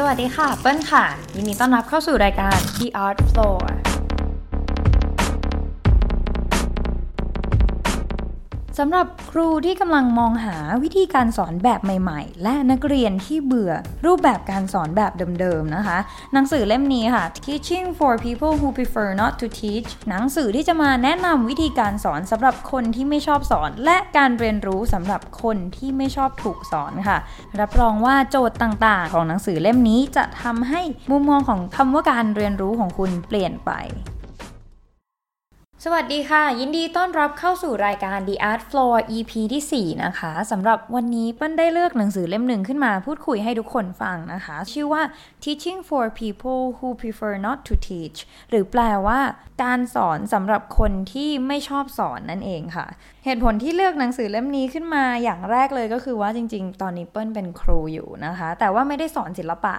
สวัสดีค่ะ เปิ้ลค่ะ ยินดีต้อนรับเข้าสู่รายการ The Art Floor สำหรับครูที่กำลังมองหาวิธีการสอนแบบใหม่ ๆ และนักเรียนที่เบื่อรูปแบบการสอนแบบเดิมๆนะคะ หนังสือเล่มนี้ค่ะ Teaching for People Who Prefer Not to Teach หนังสือที่จะมาแนะนำวิธีการสอนสำหรับคนที่ไม่ชอบสอน และการเรียนรู้สำหรับคนที่ไม่ชอบถูกสอนค่ะ รับรองว่าโจทย์ต่างๆ ของหนังสือเล่มนี้จะทำให้มุมมองของคำว่าการเรียนรู้ของคุณเปลี่ยนไป สวัสดีค่ะ ยินดีต้อนรับเข้าสู่รายการ The Art Floor EP ที่ 4 นะคะสำหรับวันนี้เปิ้ลได้เลือกหนังสือเล่มหนึ่งขึ้นมาพูดคุยให้ทุกคนฟังนะคะ ชื่อว่า Teaching for People Who Prefer Not to Teach หรือแปลว่าการสอนสำหรับคนที่ไม่ชอบสอนนั่นเองค่ะ เหตุผลที่เลือกหนังสือเล่มนี้ขึ้นมาอย่างแรกเลยก็คือว่าจริง ๆ ตอนนี้เปิ้ลเป็นครูอยู่นะคะ แต่ว่าไม่ได้สอนศิลปะ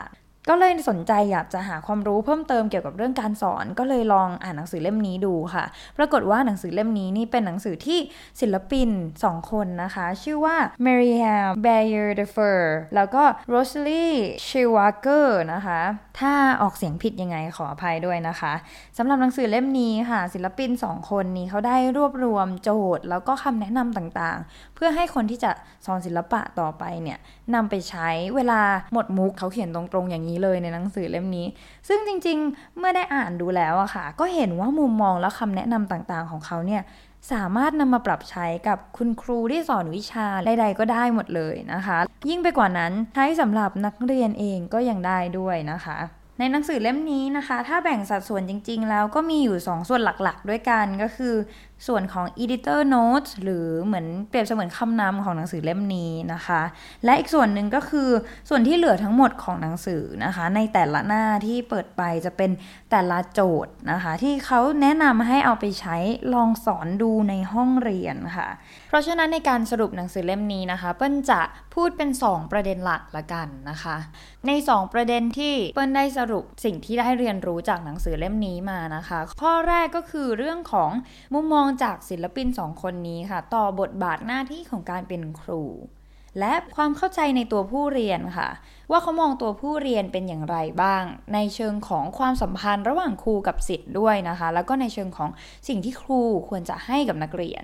ก็เลยสนใจอยากจะหาความรู้เพิ่มเติมเกี่ยวกับเรื่องการสอน ก็เลยลองอ่านหนังสือเล่มนี้ดูค่ะ ปรากฏว่าหนังสือเล่มนี้นี่เป็นหนังสือที่ศิลปิน 2 คนนะคะ ชื่อว่า m a r i a m Bayer de Fer แล้วก็ Rosalie Schwager นะคะ ถ้าออกเสียงผิดยังไงขออภัยด้วยนะคะสำหรับหนังสือเล่มนี้ค่ะ ศิลปิน 2 คนนี้เขาได้รวบรวมโจทย์ แล้วก็คำแนะนำต่างๆ เพื่อให้คนที่จะสอนศิลปะต่อไปเนี่ยนำไปใช้เวลาหมดมุกเขาเขียนตรงๆอย่างนี้เลยในหนังสือเล่มนี้ ซึ่งจริงๆ เมื่อได้อ่านดูแล้วอะค่ะ ก็เห็นว่ามุมมองและคำแนะนำต่างๆ ของเขาเนี่ย สามารถนำมาปรับใช้กับคุณครูที่สอนวิชาใดๆก็ได้หมดเลยนะคะ ยิ่งไปกว่านั้นใช้สำหรับนักเรียนเองก็ยังได้ด้วยนะคะ ในหนังสือเล่มนี้นะคะ ถ้าแบ่งสัดส่วนจริง ๆ แล้วก็มีอยู่ 2 ส่วนหลักๆ ด้วยกันก็คือส่วนของ editor notes หรือเหมือนเปรียบเสมือนคำนำของหนังสือเล่มนี้นะคะ และอีกส่วนหนึ่งก็คือส่วนที่เหลือทั้งหมดของหนังสือนะคะ ในแต่ละหน้าที่เปิดไปจะเป็นแต่ละโจทย์นะคะ ที่เขาแนะนำให้เอาไปใช้ลองสอนดูในห้องเรียนค่ะ เพราะฉะนั้นในการสรุปหนังสือเล่มนี้นะคะ เปิ้ลจะพูดเป็น 2 ประเด็นหลักละกันนะคะใน 2 ประเด็นที่เปิ้ลได้สรุปสิ่งที่ได้เรียนรู้จากหนังสือเล่มนี้มานะคะ ข้อแรกก็คือเรื่องของมุมมองจากศิลปิน 2 คนนี้ค่ะ ต่อบทบาทหน้าที่ของการเป็นครู และความเข้าใจในตัวผู้เรียนค่ะ ว่าเขามองตัวผู้เรียนเป็นอย่างไรบ้าง ในเชิงของความสัมพันธ์ระหว่างครูกับศิษย์ด้วยนะคะ แล้วก็ในเชิงของสิ่งที่ครูควรจะให้กับนักเรียน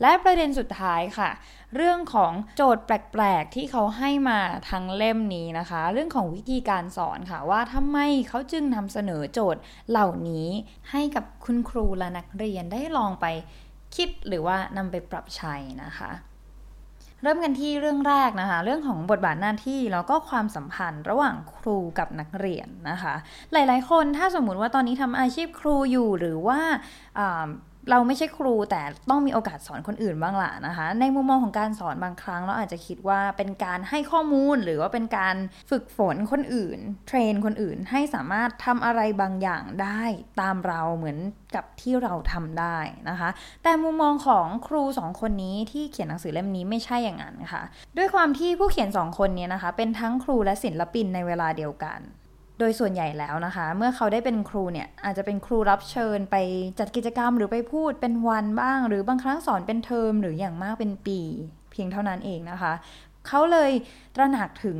และประเด็นสุดท้ายค่ะ เรื่องของโจทย์แปลกๆ ที่เขาให้มาทั้งเล่มนี้นะคะ เรื่องของวิธีการสอนค่ะว่าทำไมเขาจึงนำเสนอโจทย์เหล่านี้ให้กับคุณครูและนักเรียนได้ลองไปคิดหรือว่านำไปปรับใช้นะคะ เริ่มกันที่เรื่องแรกนะคะ เรื่องของบทบาทหน้าที่แล้วก็ความสัมพันธ์ระหว่างครูกับนักเรียนนะคะ หลายๆ คนถ้าสมมุติว่าตอนนี้ทำอาชีพครูอยู่หรือว่า เราไม่ใช่ครูแต่ต้องมีโอกาสสอนคนอื่นบ้างล่ะนะคะ ในมุมมองของการสอนบางครั้งเราอาจจะคิดว่าเป็นการให้ข้อมูลหรือว่าเป็นการฝึกฝนคนอื่น เทรนคนอื่นให้สามารถทำอะไรบางอย่างได้ตามเราเหมือนกับที่เราทำได้นะคะ แต่มุมมองของครูสองคนนี้ที่เขียนหนังสือเล่มนี้ไม่ใช่อย่างนั้นค่ะ ด้วยความที่ผู้เขียนสองคนนี้นะคะ เป็นทั้งครูและศิลปินในเวลาเดียวกัน โดยส่วนใหญ่แล้วนะคะ เมื่อเขาได้เป็นครูเนี่ยอาจจะเป็นครูรับเชิญไปจัดกิจกรรมหรือไปพูดเป็นวันบ้าง หรือบางครั้งสอนเป็นเทอมหรืออย่างมากเป็นปี เพียงเท่านั้นเองนะคะ เขาเลยตระหนักถึง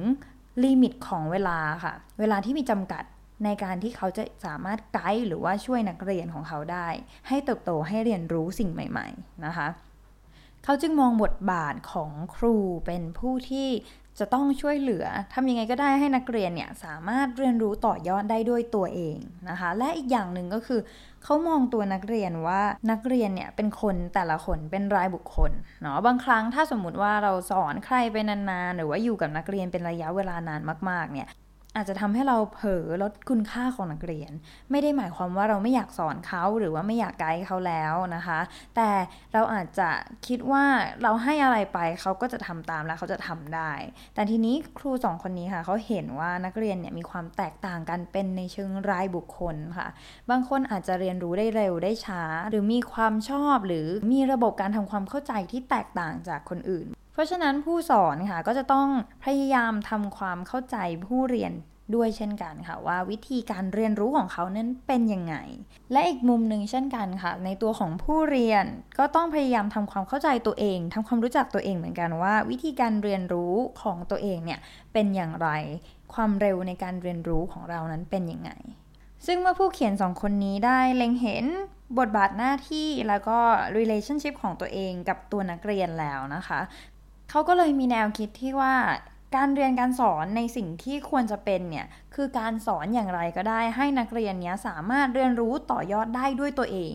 ลิมิตของเวลาค่ะ เวลาที่มีจำกัดในการที่เขาจะสามารถไกด์หรือว่าช่วยนักเรียนของเขาได้ ให้เติบโตให้เรียนรู้สิ่งใหม่ ๆ นะคะ เขาจึงมองบทบาทของครูเป็นผู้ที่ จะต้องช่วยเหลือทำยังไงก็ได้ให้นักเรียนเนี่ยสามารถเรียนรู้ต่อยอดได้ด้วยตัวเองนะคะ และอีกอย่างหนึ่งก็คือเขามองตัวนักเรียนว่านักเรียนเนี่ยเป็นคนแต่ละคนเป็นรายบุคคลเนาะบางครั้งถ้าสมมุติว่าเราสอนใครไปนานๆ หรือว่าอยู่กับนักเรียนเป็นระยะเวลานานมากๆเนี่ย อาจจะทำให้เราเผลอลดคุณค่าของนักเรียน ไม่ได้หมายความว่าเราไม่อยากสอนเขาหรือว่าไม่อยากไกด์เขาแล้วนะคะ แต่เราอาจจะคิดว่าเราให้อะไรไปเขาก็จะทำตามแล้วเขาจะทำได้ แต่ทีนี้ครูสองคนนี้ค่ะเขาเห็นว่านักเรียนเนี่ยมีความแตกต่างกันเป็นในเชิงรายบุคคลค่ะ บางคนอาจจะเรียนรู้ได้เร็วได้ช้า หรือมีความชอบหรือมีระบบการทำความเข้าใจที่แตกต่างจากคนอื่น เพราะฉะนั้นผู้สอนค่ะก็จะต้องพยายามทำความเข้าใจผู้เรียน ด้วยเช่นกันค่ะว่าวิธีการเรียนรู้ของเขานั้นเป็นยังไง และอีกมุมหนึ่งเช่นกันค่ะ ในตัวของผู้เรียนก็ต้องพยายามทำความเข้าใจตัวเองทำความรู้จักตัวเองเหมือนกันว่า วิธีการเรียนรู้ของตัวเองเนี่ยเป็นอย่างไร ความเร็วในการเรียนรู้ของเรานั้นเป็นยังไง ซึ่งเมื่อผู้เขียนสองคนนี้ได้เล็งเห็นบทบาทหน้าที่แล้วก็ relationship ของตัวเองกับตัวนักเรียนแล้วนะคะ เขาก็เลยมีแนวคิดที่ว่า การเรียนการสอนในสิ่งที่ควรจะเป็นเนี่ยคือการสอนอย่างไรก็ได้ให้นักเรียนเนี้ยสามารถเรียนรู้ต่อยอดได้ด้วยตัวเอง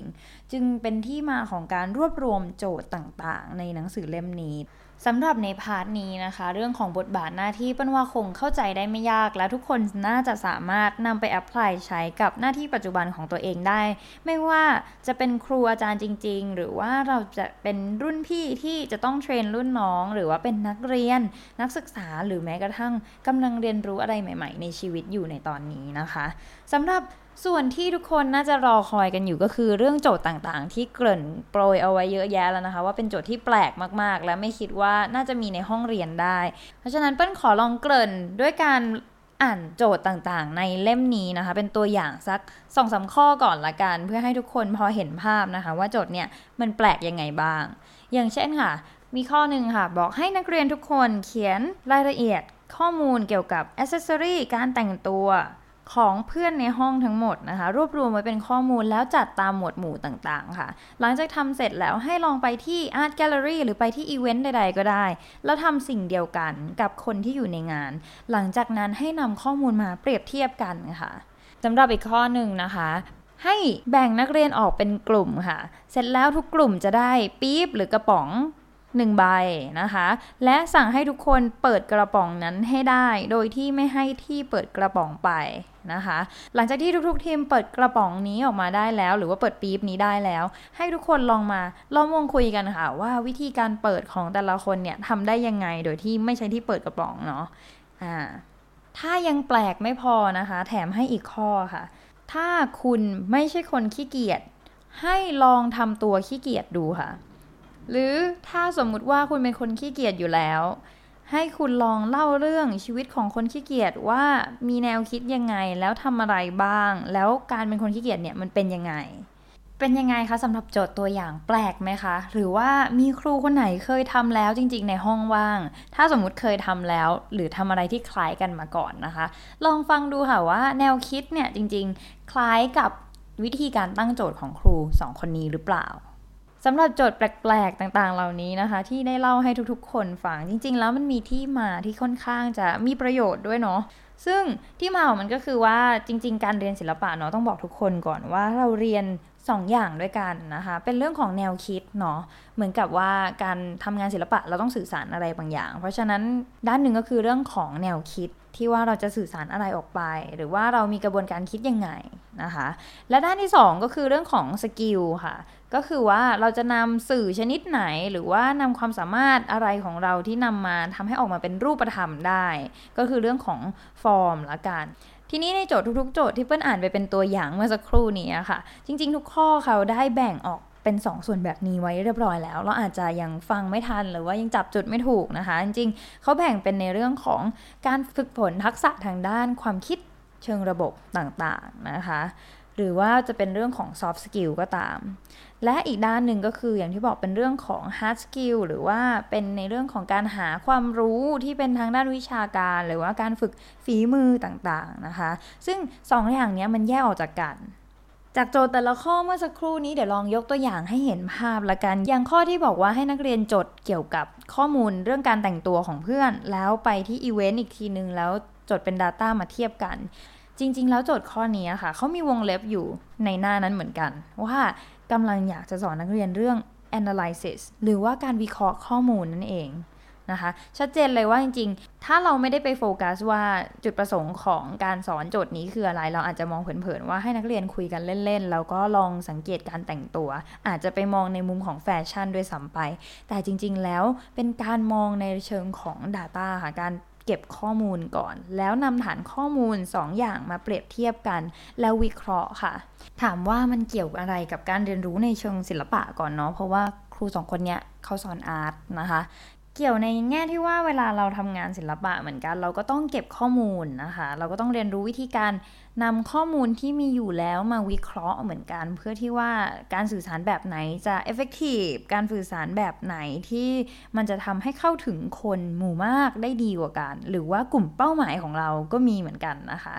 จึงเป็นที่มาของการรวบรวมโจทย์ต่างๆ ในหนังสือเล่มนี้ สำหรับใน part นี้นะคะ เรื่องของบทบาทหน้าที่เป็นว่าคงเข้าใจได้ไม่ยาก และทุกคนน่าจะสามารถนำไป apply ใช้กับหน้าที่ปัจจุบันของตัวเองได้ ไม่ว่าจะเป็นครูอาจารย์จริง ๆ หรือว่าเราจะเป็นรุ่นพี่ที่จะต้อง train รุ่นน้อง หรือว่าเป็นนักเรียน นักศึกษาหรือแม้กระทั่งกำลังเรียนรู้อะไรใหม่ ๆ ในชีวิตอยู่ในตอนนี้นะคะสำหรับ ส่วนที่ทุกคนน่าจะรอคอยกันอยู่ก็คือเรื่องโจทย์ต่างๆ ที่เกริ่นโปรยเอาไว้เยอะแยะแล้วนะคะ ว่าเป็นโจทย์ที่แปลกมากๆ และไม่คิดว่าน่าจะมีในห้องเรียนได้ เพราะฉะนั้นเปิ้ลขอลองเกริ่นด้วยการอ่านโจทย์ต่างๆ ในเล่มนี้นะคะ เป็นตัวอย่างสักสองสาข้อก่อนละกัน เพื่อให้ทุกคนพอเห็นภาพนะคะ ว่าโจทย์เนี่ยมันแปลกยังไงบ้าง อย่างเช่นค่ะ มีข้อหนึ่งค่ะ บอกให้นักเรียนทุกคนเขียนรายละเอียดข้อมูลเกี่ยวกับอ c เซสซอรีการแต่งตัว ของเพื่อนในห้องทั้งหมดนะคะ รวบรวมไว้เป็นข้อมูลแล้วจัดตามหมวดหมู่ต่างๆ ค่ะ หลังจากทำเสร็จแล้วให้ลองไปที่ Art Gallery หรือไปที่อีเวนต์ใดๆ ก็ได้ แล้วทำสิ่งเดียวกันกับคนที่อยู่ในงาน หลังจากนั้นให้นำข้อมูลมาเปรียบเทียบกันค่ะสำหรับอีกข้อหนึ่งนะคะให้แบ่งนักเรียนออกเป็นกลุ่มค่ะ เสร็จแล้วทุกกลุ่มจะได้ปี๊บหรือกระป๋อง 1 ใบนะคะ และสั่งให้ทุกคนเปิดกระป๋องนั้นให้ได้ โดยที่ไม่ให้ที่เปิดกระป๋องไปนะคะ หลังจากที่ทุกๆทีมเปิดกระป๋องนี้ออกมาได้แล้ว หรือว่าเปิดปี๊บนี้ได้แล้ว ให้ทุกคนลองมาล้อมวงคุยกันค่ะว่าวิธีการเปิดของแต่ละคนเนี่ยทำได้ยังไงโดยที่ไม่ใช่ที่เปิดกระป๋องเนาะอ่าถ้ายังแปลกไม่พอนะคะ แถมให้อีกข้อค่ะ ถ้าคุณไม่ใช่คนขี้เกียจให้ลองทำตัวขี้เกียจดูค่ะ หรือถ้าสมมุติว่าคุณเป็นคนขี้เกียจอยู่แล้ว ให้คุณลองเล่าเรื่องชีวิตของคนขี้เกียจว่ามีแนวคิดยังไงแล้วทำอะไรบ้าง แล้วการเป็นคนขี้เกียจเนี่ยมันเป็นยังไง เป็นยังไงคะสำหรับโจทย์ตัวอย่างแปลกไหมคะ หรือว่ามีครูคนไหนเคยทำแล้วจริง ๆ ในห้องว่าง ถ้าสมมุติเคยทำแล้ว หรือทำอะไรที่คล้ายกันมาก่อนนะคะ ลองฟังดูค่ะว่าแนวคิดเนี่ยจริง ๆ คล้ายกับวิธีการตั้งโจทย์ของครูสองคนนี้หรือเปล่า สำหรับโจทย์แปลกๆ ต่างๆ เหล่านี้นะคะ ที่ได้เล่าให้ทุกๆ คนฟังจริง ๆ แล้วมันมีที่มาที่ค่อนข้างจะมีประโยชน์ด้วยเนาะซึ่งที่มาของมันก็คือว่าจริง ๆ การเรียนศิลปะเนาะต้องบอกทุกคนก่อนว่าเราเรียน2ออย่างด้วยกันนะคะ เป็นเรื่องของแนวคิดเนาะ เหมือนกับว่าการทำงานศิลปะเราต้องสื่อสารอะไรบางอย่าง เพราะฉะนั้นด้านหนึ่งก็คือเรื่องของแนวคิด ที่ว่าเราจะสื่อสารอะไรออกไป หรือว่าเรามีกระบวนการคิดยังไงนะคะ และด้านที่ 2 ก็คือเรื่องของสกิลค่ะ ก็คือว่าเราจะนำสื่อชนิดไหน หรือว่านำความสามารถอะไรของเราที่นำมาทำให้ออกมาเป็นรูปธรรมได้ ก็คือเรื่องของฟอร์มละกันทีนี้ในโจทย์ทุกๆ โจทย์ที่เปิ้ลอ่านไปเป็นตัวอย่างเมื่อสักครู่นี้ค่ะ จริง ๆ ทุกข้อเขาได้แบ่งออก เป็น2สส่วนแบบนี้ไว้เรียบร้อยแล้ว เราอาจจะยังฟังไม่ทันหรือว่ายังจับจุดไม่ถูกนะคะ จริงๆเขาแบ่งเป็นในเรื่องของการฝึกฝนทักษะทางด้านความคิดเชิงระบบต่างๆนะคะหรือว่าจะเป็นเรื่องของ soft skill ก็ตาม และอีกด้านหนึ่งก็คืออย่างที่บอกเป็นเรื่องของ hard skill หรือว่าเป็นในเรื่องของการหาความรู้ที่เป็นทางด้านวิชาการ หรือว่าการฝึกฝีมือต่างๆนะคะ ซึ่งสองอย่างนี้มันแยกออกจากกัน จากโจทย์แต่ละข้อเมื่อสักครู่นี้เดี๋ยวลองยกตัวอย่างให้เห็นภาพละกัน อย่างข้อที่บอกว่าให้นักเรียนจดเกี่ยวกับข้อมูลเรื่องการแต่งตัวของเพื่อน แล้วไปที่อีเวนต์อีกทีนึงแล้วจดเป็น Data มาเทียบกัน จริง ๆ แล้วโจทย์ข้อนี้ค่ะเขามีวงเล็บอยู่ในหน้านั้นเหมือนกัน ว่ากำลังอยากจะสอนนักเรียนเรื่อง analysis หรือว่าการวิเคราะห์ข้อมูลนั่นเอง นะคะ ชัดเจนเลยว่าจริงๆ ถ้าเราไม่ได้ไปโฟกัสว่าจุดประสงค์ของการสอนโจทย์นี้คืออะไร เราอาจจะมองเผินๆว่าให้นักเรียนคุยกันเล่นๆ แล้วก็ลองสังเกตการแต่งตัว อาจจะไปมองในมุมของแฟชั่นด้วยซ้ำไป แต่จริงๆ แล้วเป็นการมองในเชิงของ Data ค่ะการเก็บข้อมูลก่อน แล้วนำฐานข้อมูล 2ออย่างมาเปรียบเทียบกัน แล้ววิเคราะห์ค่ะ ถามว่ามันเกี่ยวอะไรกับการเรียนรู้ในเชิงศิลปะก่อนเนาะเพราะว่าครูสองคนเนี้ยเขาสอนอาร์ตนะคะ เกี่ยวในแง่ที่ว่าเวลาเราทำงานศิลปะเหมือนกัน เราก็ต้องเก็บข้อมูลนะคะ เราก็ต้องเรียนรู้วิธีการนำข้อมูลที่มีอยู่แล้วมาวิเคราะห์เหมือนกัน เพื่อที่ว่าการสื่อสารแบบไหนจะ effective การสื่อสารแบบไหนที่มันจะทำให้เข้าถึงคนหมู่มากได้ดีกว่ากัน หรือว่ากลุ่มเป้าหมายของเราก็มีเหมือนกันนะคะ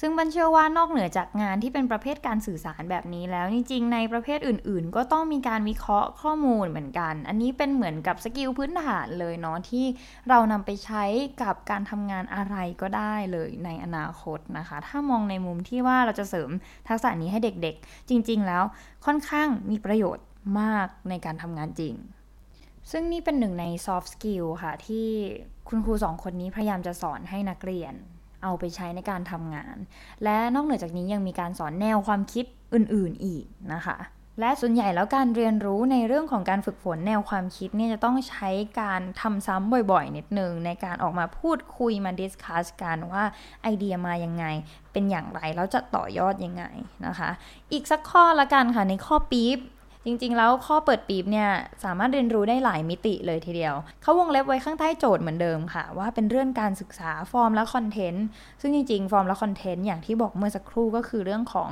ซึ่งบันเชื่อว่านอกเหนือจากงานที่เป็นประเภทการสื่อสารแบบนี้แล้ว จริงๆ ในประเภทอื่นๆ ก็ต้องมีการวิเคราะห์ข้อมูลเหมือนกัน อันนี้เป็นเหมือนกับสกิลพื้นฐานเลยเนาะที่เรานำไปใช้กับการทำงานอะไรก็ได้เลยในอนาคตนะคะ ถ้ามองในมุมที่ว่าเราจะเสริมทักษะนี้ให้เด็กๆ จริง ๆ แล้วค่อนข้างมีประโยชน์มากในการทำงานจริง ซึ่งนี่เป็นหนึ่งใน soft skill ค่ะ ที่คุณครูสองคนนี้พยายามจะสอนให้นักเรียน เอาไปใช้ในการทำงาน และนอกเหนือจากนี้ยังมีการสอนแนวความคิดอื่นๆอีกนะคะ และส่วนใหญ่แล้วการเรียนรู้ในเรื่องของการฝึกฝนแนวความคิดเนี่ยจะต้องใช้การทำซ้ำบ่อยๆนิดนึงในการออกมาพูดคุยมาดิสคัสกันว่าไอเดียมายังไง เป็นอย่างไรแล้วจะต่อยอดยังไงนะคะ อีกสักข้อละกันค่ะในข้อปี๊บ จริงๆ แล้วข้อเปิดปีบเนี่ยสามารถเรียนรู้ได้หลายมิติเลยทีเดียว เขาวงเล็บไว้ข้างใต้โจทย์เหมือนเดิมค่ะ ว่าเป็นเรื่องการศึกษาฟอร์มและ content ซึ่งจริงๆ ฟอร์มและ content อย่างที่บอกเมื่อสักครู่ก็คือเรื่องของ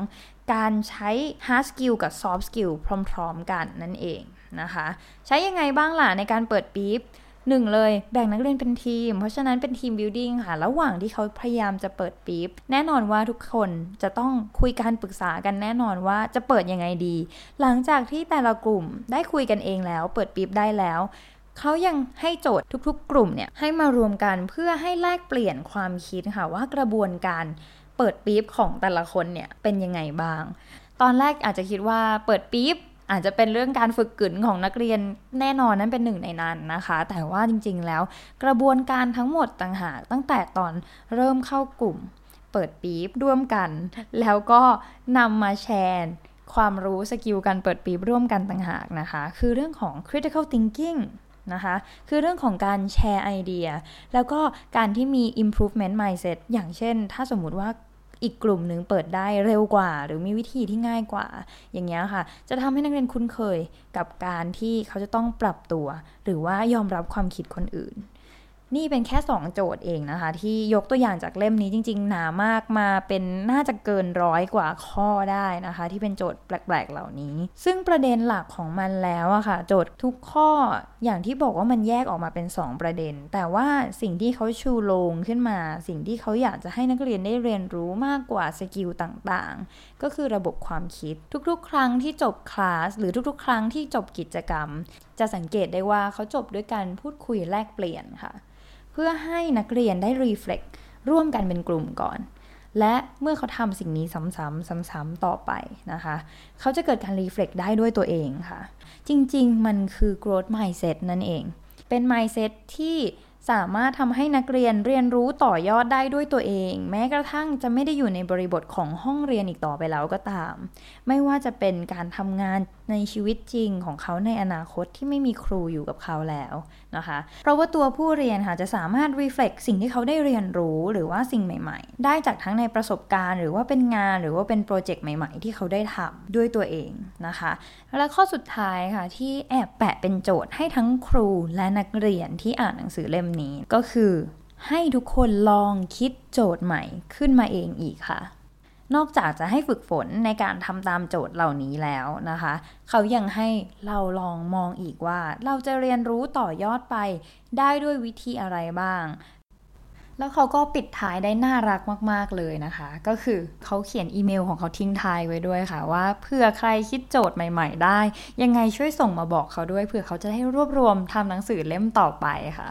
การใช้ hard skill กับ soft skill พร้อม ๆ กันนั่นเองนะคะ ใช้ยังไงบ้างล่ะในการเปิดปี๊บ หนึ่งเลยแบ่งนักเรียนเป็นทีม เพราะฉะนั้นเป็น team building ค่ะ ระหว่างที่เขาพยายามจะเปิดปี๊บแน่นอนว่าทุกคนจะต้องคุยกันปรึกษากันแน่นอนว่าจะเปิดยังไงดี หลังจากที่แต่ละกลุ่มได้คุยกันเองแล้ว เปิดปี๊บได้แล้วเขายังให้โจทย์ทุกๆ กลุ่มเนี่ยให้มารวมกันเพื่อให้แลกเปลี่ยนความคิดค่ะว่ากระบวนการเปิดปี๊บของแต่ละคนเนี่ยเป็นยังไงบ้าง ตอนแรกอาจจะคิดว่าเปิดปี๊บ อาจจะเป็นเรื่องการฝึกกึนของนักเรียนแน่นอนนั้นเป็นหนึ่งในนั้นนะคะ แต่ว่าจริงๆแล้วกระบวนการทั้งหมดต่างหากตั้งแต่ตอนเริ่มเข้ากลุ่ม เปิดปี๊บร่วมกัน แล้วก็นำมาแชร์ความรู้สกิลการเปิดปี๊บร่วมกันต่างหากนะคะ คือเรื่องของ critical thinking นะคะ คือเรื่องของการแชร์ไอเดีย แล้วก็การที่มี improvement mindset อย่างเช่น ถ้าสมมุติว่า อีกกลุ่มหนึ่งเปิดได้เร็วกว่า หรือมีวิธีที่ง่ายกว่า อย่างเงี้ยค่ะ จะทำให้นักเรียนคุ้นเคยกับการที่เขาจะต้องปรับตัว หรือว่ายอมรับความคิดคนอื่น นี่เป็นแค่ 2 โจทย์เองนะคะ ที่ยกตัวอย่างจากเล่มนี้จริง ๆ หนามากมาเป็นน่าจะเกินร้อยกว่าข้อได้นะคะ ที่เป็นโจทย์แปลกๆเหล่านี้ ซึ่งประเด็นหลักของมันแล้วอะคะ่ะ โจทย์ทุกข้ออย่างที่บอกว่ามันแยกออกมาเป็น 2 ประเด็น แต่ว่าสิ่งที่เขาชูโลงขึ้นมา สิ่งที่เขาอยากจะให้นักเรียนได้เรียนรู้มากกว่าสกิลต่างๆ ก็คือระบบความคิด ทุกๆ ครั้งที่จบคลาสหรือทุกๆ ครั้งที่จบกิจกรรม จะสังเกตได้ว่าเขาจบด้วยการพูดคุยแลกเปลี่ยนค่ะ พื่อให้นักเรียนได้รีเฟล็กร่วมกันเป็นกลุ่มก่อน และเมื่อเขาทำสิ่งนี้ซ้ำๆซ้ำๆต่อไปนะคะ เขาจะเกิดการรีเฟล็กได้ด้วยตัวเองค่ะ จริงๆ มันคือ growth mindset นั่นเอง เป็น mindset ที่สามารถทำให้นักเรียนเรียนรู้ต่อยอดได้ด้วยตัวเอง แม้กระทั่งจะไม่ได้อยู่ในบริบทของห้องเรียนอีกต่อไปแล้วก็ตาม ไม่ว่าจะเป็นการทำงาน ในชีวิตจริงของเขาในอนาคตที่ไม่มีครูอยู่กับเขาแล้วนะคะ เพราะว่าตัวผู้เรียนค่ะจะสามารถ reflect สิ่งที่เขาได้เรียนรู้หรือว่าสิ่งใหม่ ๆ ได้จากทั้งในประสบการณ์ หรือว่าเป็นงานหรือว่าเป็นโปรเจกต์ใหม่ ๆ ที่เขาได้ทำด้วยตัวเองนะคะ และข้อสุดท้ายค่ะที่แอบแปะเป็นโจทย์ให้ทั้งครูและนักเรียนที่อ่านหนังสือเล่มนี้ก็คือให้ทุกคนลองคิดโจทย์ใหม่ขึ้นมาเองอีกค่ะ นอกจากจะให้ฝึกฝนในการทำตามโจทย์เหล่านี้แล้วนะคะ เขายังให้เราลองมองอีกว่า เราจะเรียนรู้ต่อยอดไปได้ด้วยวิธีอะไรบ้าง แล้วเขาก็ปิดท้ายได้น่ารักมาก ๆ เลยนะคะ ก็คือเขาเขียนอีเมลของเขาทิ้งท้ายไว้ด้วยค่ะว่าเผื่อใครคิดโจทย์ใหม่ ๆ ได้ ยังไงช่วยส่งมาบอกเขาด้วยเผื่อเขาจะให้รวบรวมทำหนังสือเล่มต่อไปค่ะ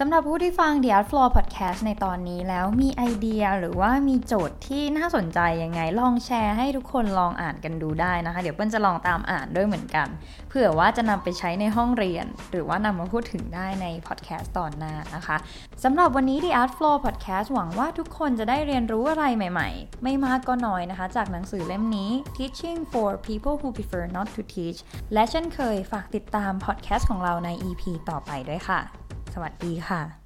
สำหรับผู้ที่ฟัง The Art Floor Podcast ในตอนนี้แล้วมีไอเดียหรือว่ามีโจทย์ที่น่าสนใจยังไง ลองแชร์ให้ทุกคนลองอ่านกันดูได้นะคะ เดี๋ยวเปิ้ลจะลองตามอ่านด้วยเหมือนกัน เผื่อว่าจะนำไปใช้ในห้องเรียน หรือว่านำมาพูดถึงได้ในพอดแคสต์ตอนหน้านะคะสำหรับวันนี้ The Art Floor Podcast หวังว่าทุกคนจะได้เรียนรู้อะไรใหม่ ๆ ไม่มากก็น้อยนะคะ จากหนังสือเล่มนี้ Teaching for People Who Prefer Not to Teach และเช่นเคยฝากติดตามพอดแคสต์ของเราใน EP ต่อไปด้วยค่ะ สวัสดีค่ะ